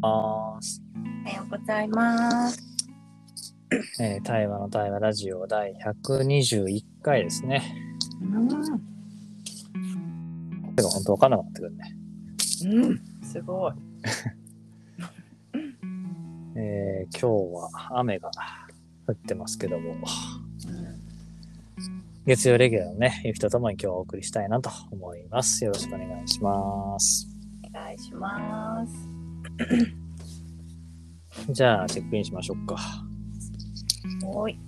ます。おはようございます。えー、対話の対話ラジオ第121回ですね。うん、てか本当わかんなくなってくるね。うん、すごい。えー、今日は雨が降ってますけども、月曜レギュラーのね、ゆきとともに今日はお送りしたいなと思います。よろしくお願いします。お願いします。じゃあ、チェックインしましょうか。おい。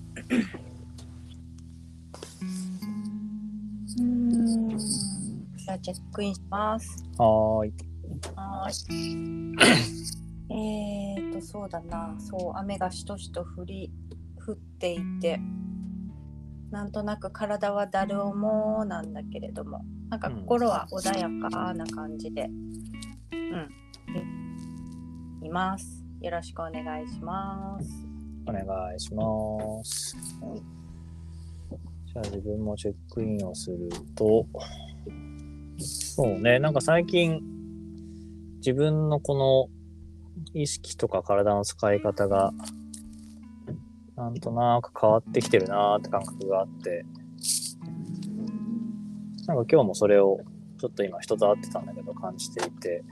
うん。じゃあチェックインします。はーい。はーい。えーと、そうだな。そう、雨がしとしと降り、降っていて、なんとなく体はだるおもなんだけれども、なんか心は穏やかな感じで、うん、います。よろしくお願いします。お願いします。じゃあ自分もチェックインをすると、そうね、なんか最近自分のこの意識とか体の使い方がなんとなく変わってきてるなーって感覚があって、なんか今日もそれをちょっと今人と会ってたんだけど感じていて、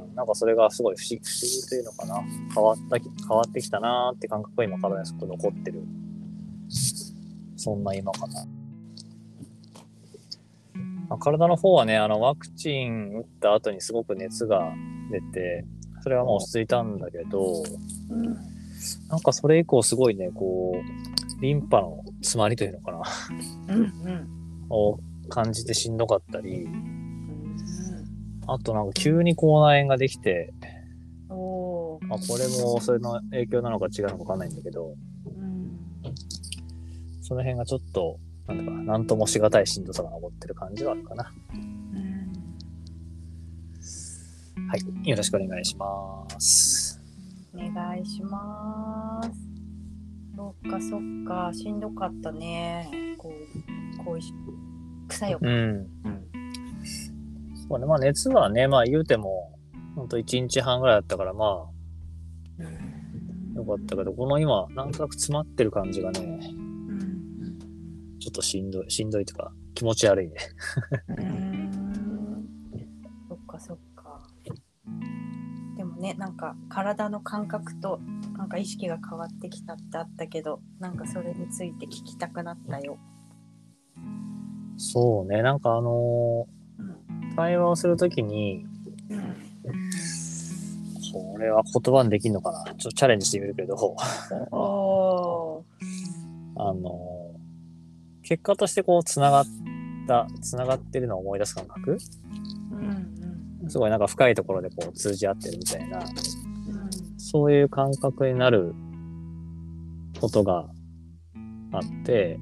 うん、なんかそれがすごい不思議というのかな。変わったき変わってきたなーって感覚が今体にすごく残ってる。そんな今かな、まあ、体の方はねあのワクチン打った後にすごく熱が出てそれはもう落ち着いたんだけどうんなんかそれ以降すごいねこうリンパの詰まりというのかな。うんうん。を感じてしんどかったりうんあとなんか急に口内炎ができて、おーまあ、これもそれの影響なのか違うのかわかんないんだけど、うんその辺がちょっと、なんだかな、なんともしがたいしんどさが残ってる感じはあるかな。うんはい。よろしくお願いします。お願いします。そっかそっか、しんどかったね。こう、こういし、草よ。うん。うん。そうね。まあ熱はね、まあ言うても、ほんと1日半ぐらいだったから、まあ、よかったけど、この今、なんとなく詰まってる感じがね、うん。ちょっとしんどい、しんどいというか、気持ち悪いね。うん。そっかそっか。でもね、なんか体の感覚と、なんか意識が変わってきたってあったけど、なんかそれについて聞きたくなったよ。そうね。なんかあのうん。ー対話をするときに、うん。これは言葉にできるのかな？ちょっとチャレンジしてみるけど。あのー結果としてこう、つながった、つながってるのを思い出す感覚？うんすごいなんか深いところでこう通じ合ってるみたいな。そういう感覚になることがあって、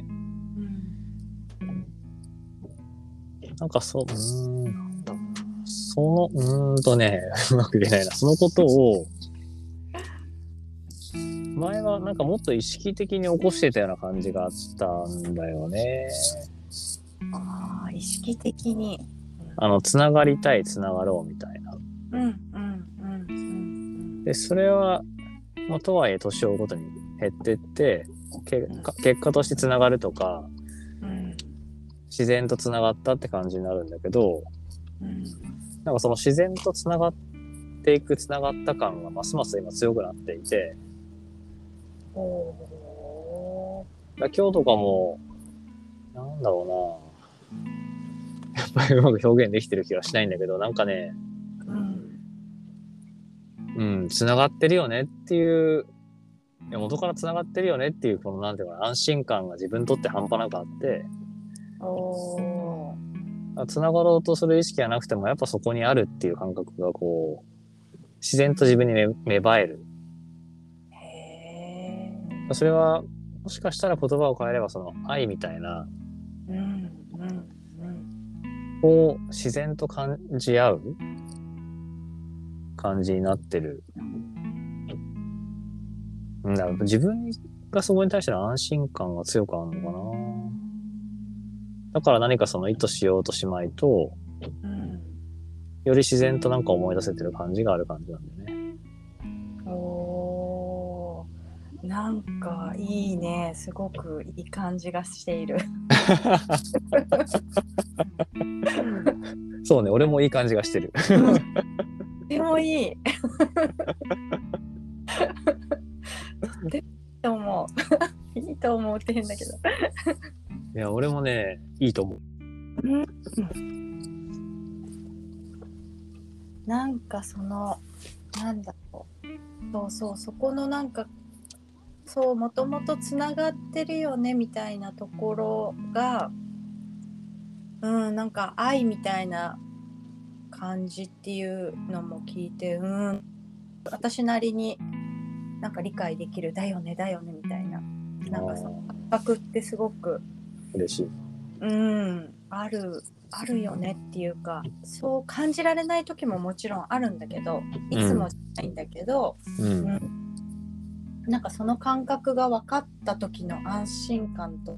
なんかそう、うーん、その、うーんとね、うまく言えないな。そのことを、前はなんかもっと意識的に起こしてたような感じがあったんだよね。ああ、意識的に。あの、つながりたい、つながろうみたいな。うんうんうんうんで、それは、まあ、とはいえ年を追うごとに減ってって、結果結果としてつながるとか、うん自然とつながったって感じになるんだけど、うん。なんかその自然とつながっていくつながった感がますます今強くなっていて、今日とかも、なんだろうな。やっぱりうまく表現できてる気がしないんだけど、なんかね、ーうん。うん、つながってるよねっていう、元からつながってるよねっていう、このなんていうかな、安心感が自分にとって半端なくあって、つながろうとする意識がなくても、やっぱそこにあるっていう感覚がこう、自然と自分に芽芽生える。へそれは、もしかしたら言葉を変えれば、その愛みたいな、ーうんうんを自然と感じ合う感じになってる。うんだから自分がそこに対しての安心感が強くあるのかな。だから何かその意図しようとしまいと、うんより自然となんか思い出せてる感じがある感じなんでね。おーなんかいいね。すごくいい感じがしている。そうね、俺もいい感じがしてる。でもいい。とってもいいと思う。いいと思うって変だけどいや、俺もね、いいと思う。なんかそのなんだろう。そうそうそこのなんかそうもともとつながってるよねみたいなところがうんなんか愛みたいな感じっていうのも聞いてうん。私なりになんか理解できる。だよねだよねみたいな。なんかその感覚ってすごく嬉しい。うんあるあるよねっていうかそう感じられない時ももちろんあるんだけどいつもじゃないんだけど、う。うんんなんかその感覚が分かった時の安心感と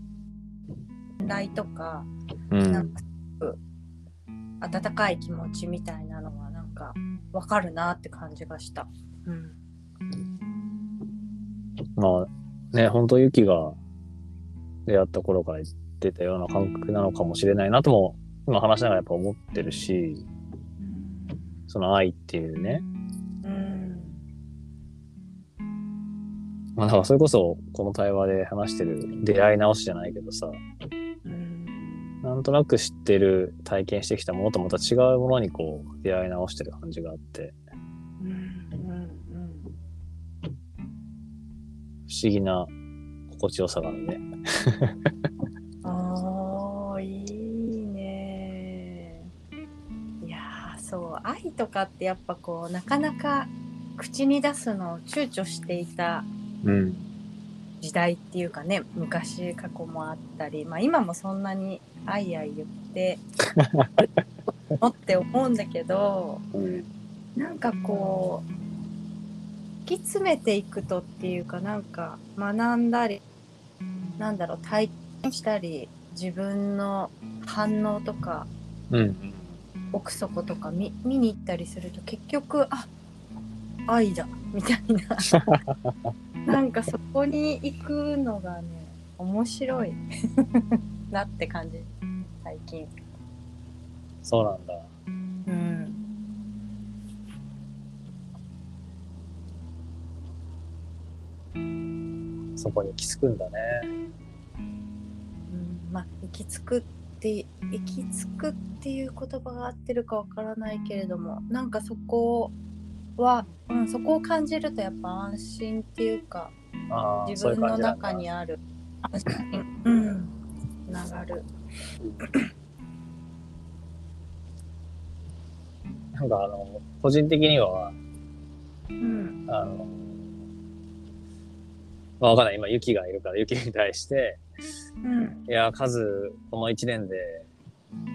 信頼とかうなんん。か温かい気持ちみたいなのはなんか分かるなって感じがした。うんまあ、ね、本当ユキが出会った頃から言ってたような感覚なのかもしれないなとも、今話しながらやっぱ思ってるし、その愛っていうね。うんまあ、だからそれこそ、この対話で話してる出会い直しじゃないけどさ、うんなんとなく知ってる、体験してきたものとまた違うものにこう、出会い直してる感じがあって、不思議な心地よさがあるね。そう愛とかってやっぱこうなかなか口に出すのを躊躇していたうん。時代っていうかね昔過去もあったり、まあ、今もそんなにあいあい言ってのって思うんだけどうん。なんかこう突き詰めていくとっていうかなんか学んだりなんだろう体験したり自分の反応とかうん。奥底とか見見に行ったりすると結局あ愛だみたいな なんかそこに行くのがね面白い なって感じ最近。そうなんだ。うんそこに行き着くんだね。うんまあ行き着くって行き着くっていう言葉が合ってるかわからないけれどもなんかそこは、うん、そこを感じるとやっぱ安心っていうか自分の中にある安心うんつながる。なんかあの、個人的には、うんあの、まあ、わかんない。今、ユキがいるから、ユキに対して、うんいや、カズ、この1年で、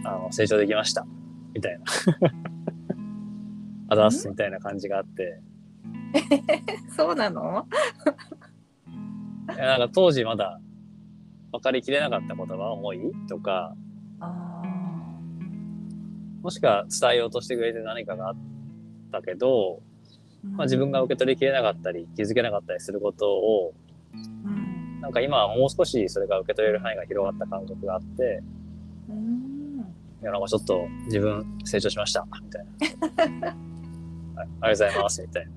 あの、成長できました。みたいな。あざっす、みたいな感じがあって。そうなの？いや、なんか当時まだ、分かりきれなかった言葉、思いとか、あもしくは伝えようとしてくれて何かがあったけど、ーまあ、自分が受け取りきれなかったり、気づけなかったりすることを、うんなんか今はもう少しそれが受け取れる範囲が広がった感覚があって、うんいや、なんかちょっと自分成長しました、みたいな。はい、ありがとうございます、みたいな。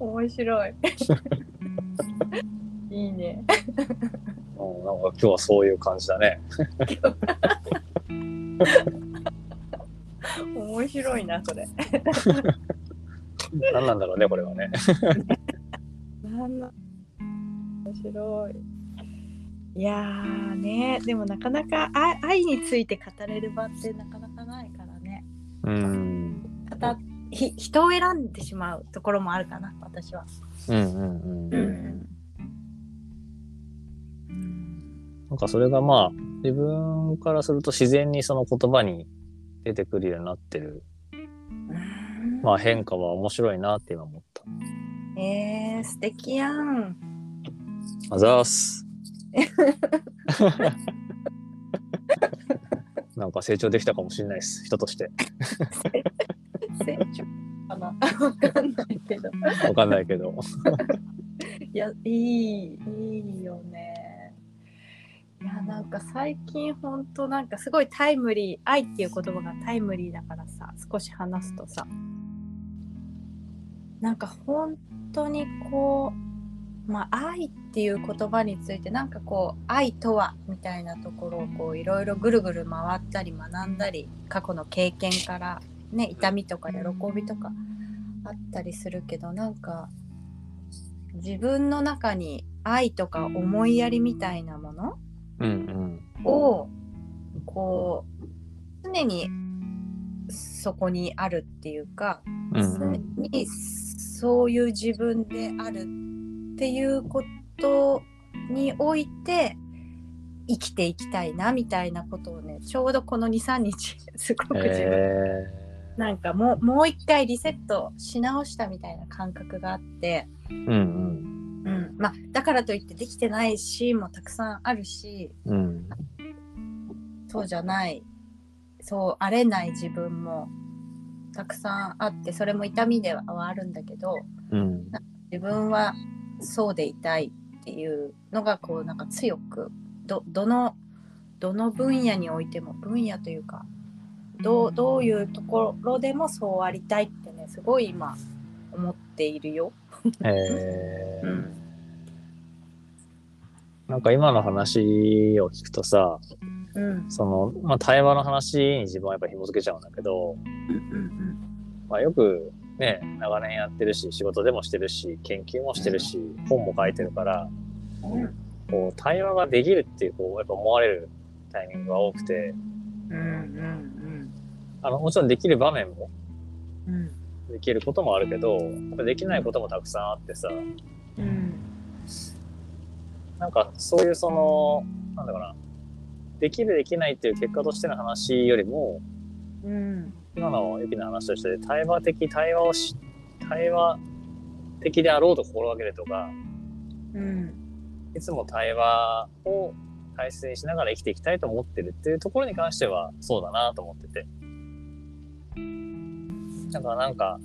面白い。いいね。うん、なんか今日はそういう感じだね。面白いな、それ。何なんだろうね、これはね。なんな面白い。いやーね、でもなかなか愛愛について語れる場ってなかなかないからね。うん。語ひ人を選んでしまうところもあるかな、私は。うんうんうん。うんなんかそれがまあ、自分からすると自然にその言葉に出てくるようになってる。まあ変化は面白いなって今思った。えー、素敵やん。あざーす。なんか成長できたかもしれないです人として成長かなわかんないけど。わかんないけど いや、いい、いいよね。いや、なんか最近ほんとなんかすごいタイムリー、愛っていう言葉がタイムリーだからさ、少し話すとさ、なんか本当にこう、まあ愛っていう言葉についてなんかこう愛とはみたいなところをこういろいろぐるぐる回ったり学んだり過去の経験からね痛みとか喜びとかあったりするけどなんか自分の中に愛とか思いやりみたいなものうん。をこう常にそこにあるっていうか、うんうん。常にそういう自分であるっていうことにおいて生きていきたいなみたいなことをねちょうどこの23日 すごく自分、えなんかもうもう一回リセットし直したみたいな感覚があって、ー、うん。うん。まあ、だからといってできてないシーンもたくさんあるしうん。うんそうじゃないそうあれない自分もたくさんあってそれも痛みではあるんだけどうん。自分はそうでいたいっていうのがこうなんか強くどどのどの分野においても分野というかどうどういうところでもそうありたいってねすごい今思っているよ。えー。うん。なんか今の話を聞くとさうんその、まあ、対話の話に自分はやっぱ紐付けちゃうんだけど、うんまあ、よくね長年やってるし仕事でもしてるし研究もしてるし本も書いてるからうん。こう対話ができるっていうこうやっぱ思われるタイミングが多くて。あのもちろんできる場面もできることもあるけどやっぱできないこともたくさんあってさ。うん。なんかそういうそのなんだかなできるできないっていう結果としての話よりもうん。今のユキの話として対話的対話をし対話的であろうと心がけるとかうん。いつも対話を大切にしながら生きていきたいと思ってるっていうところに関してはそうだなと思ってて。だからなんか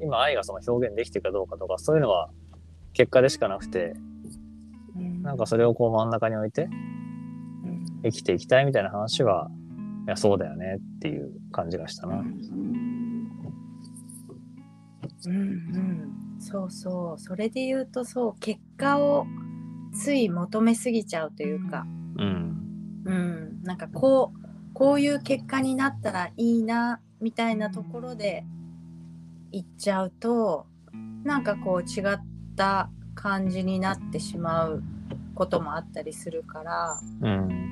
今愛がその表現できてるかどうかとかそういうのは結果でしかなくてうん。なんかそれをこう真ん中に置いてうん生きていきたいみたいな話はいやそうだよねっていう感じがしたな。うんうん、そうそう。それで言うとそう結果をつい求めすぎちゃうというか、うん。うん、なんかこうこういう結果になったらいいなみたいなところでいっちゃうとなんかこう違った感じになってしまうこともあったりするから。うん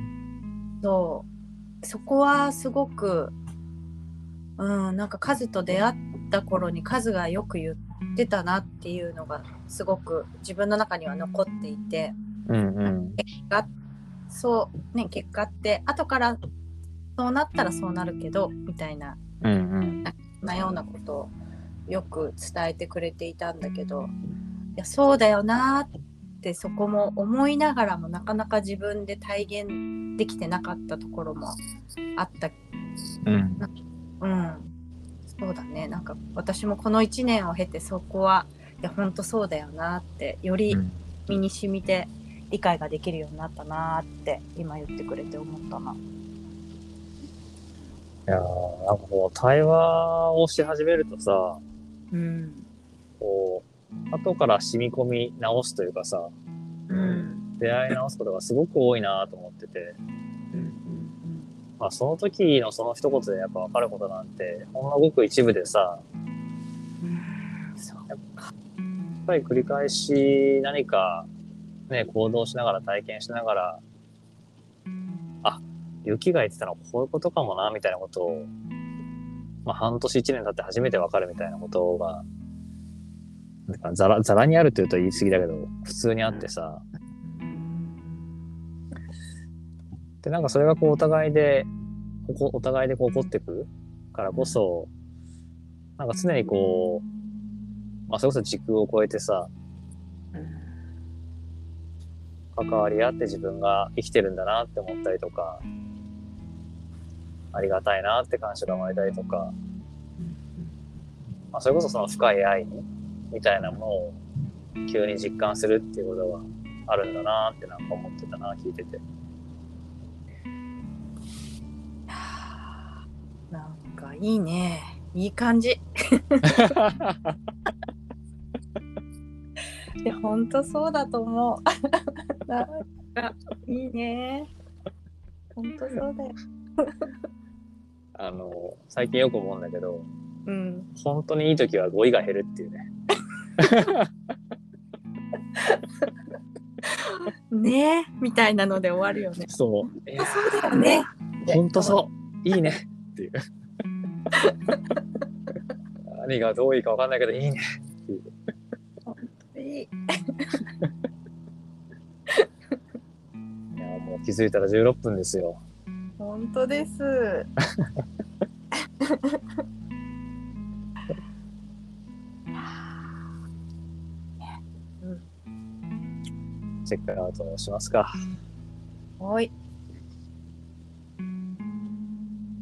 そう。そこはすごくうんなんかカズと出会った頃にカズがよく言ってたなっていうのがすごく自分の中には残っていて。うんうん。結果そうね結果って後からそうなったらそうなるけどみたいなうんうん。なようなことをよく伝えてくれていたんだけどいやそうだよなってそこも思いながらもなかなか自分で体現できてなかったところもあった。うん。うん。そうだね。なんか私もこの1年を経てそこはいやほんとそうだよなってより身に染みて理解ができるようになったなって今言ってくれて思ったな。いやーなんかこう対話をし始めるとさうん。こう後から染み込み直すというかさうん。出会い直すことがすごく多いなと思ってて、うんまあ、その時のその一言でやっぱ分かることなんてほんのごく一部でさうん。やっぱり繰り返し何かね行動しながら体験しながらあ雪が言ってたのはこういうことかもなみたいなことを、まあ、半年一年経って初めて分かるみたいなことがなんかざらざらにあるというと言い過ぎだけど普通にあってさ、でなんかそれがこうお互いでここお互いでこう起こってくからこそなんか常にこう、まあ、それこそ時空を超えてさ関わり合って自分が生きてるんだなって思ったりとかありがたいなって感謝が生まれたりとか、まあ、それこそその深い愛にみたいなものを急に実感するっていうことがあるんだなってなんか思ってたな聞いててなんかいいね。いい感じ。いや、ほんとそうだと思う。なんかいいね。ほんとそうだよ。あの最近よく思うんだけどうん。本当にいい時は語彙が減るっていうね ねえみたいなので終わるよね。そうそうだよね。本当そういいねっていう 何がどういいか分かんないけどいいねいい。いやもう気づいたら16分ですよ本当です。チェックアウトしますか。おい。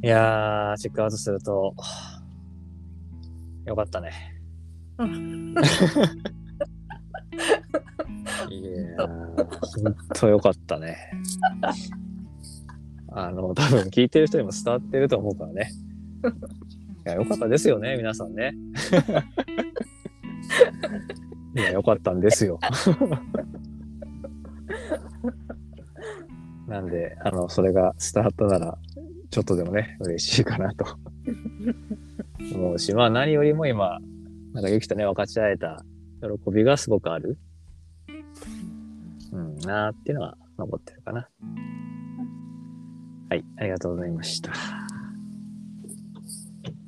いやーチェックアウトするとよかったね。ういやーほんとよかったね。あの多分聞いてる人にも伝わってると思うからね。いやよかったですよね皆さんね。いやよかったんですよなんであのそれが伝わったならちょっとでもね嬉しいかなと。思うしまあ何よりも今なんかゆきとね分かち合えた喜びがすごくある。うんなーっていうのは残ってるかな。はいありがとうございました。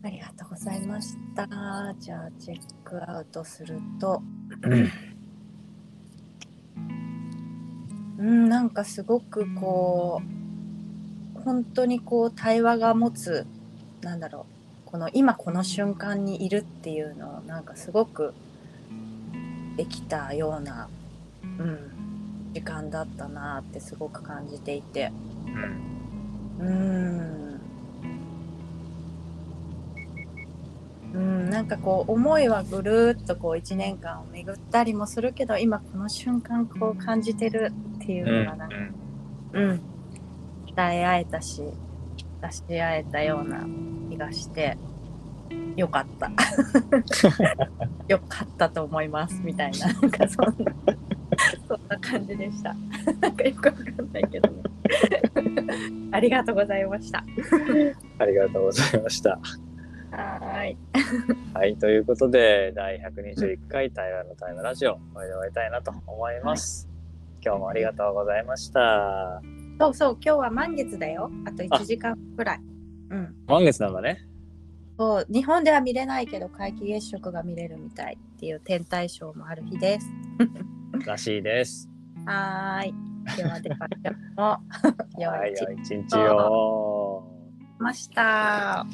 ありがとうございました。じゃあチェックアウトすると、うん、なんかすごくこう本当にこう対話が持つなんだろうこの今この瞬間にいるっていうのをなんかすごくできたような、うん、時間だったなってすごく感じていて。うんうん、なんかこう思いはぐるっとこう1年間を巡ったりもするけど今この瞬間こう感じてるっていううんのがなんか、うん、伝え合えたし出し合えたような気がしてよかった。よかったと思いますみたいな。なんかそんなそんな感じでした。なんかよくわかんないけどね。ありがとうございました。ありがとうございました。はーい。はいということで第121回台湾のタイムラジオこれで終わりたいなと思います、今日もありがとうございました。そうそう今日は満月だよ。あと1時間くらい。うん。満月なんだね。そう日本では見れないけど皆既月食が見れるみたいっていう天体ショーもある日です。らしいです。はーい。ではでは今日も 良い一日を。ました。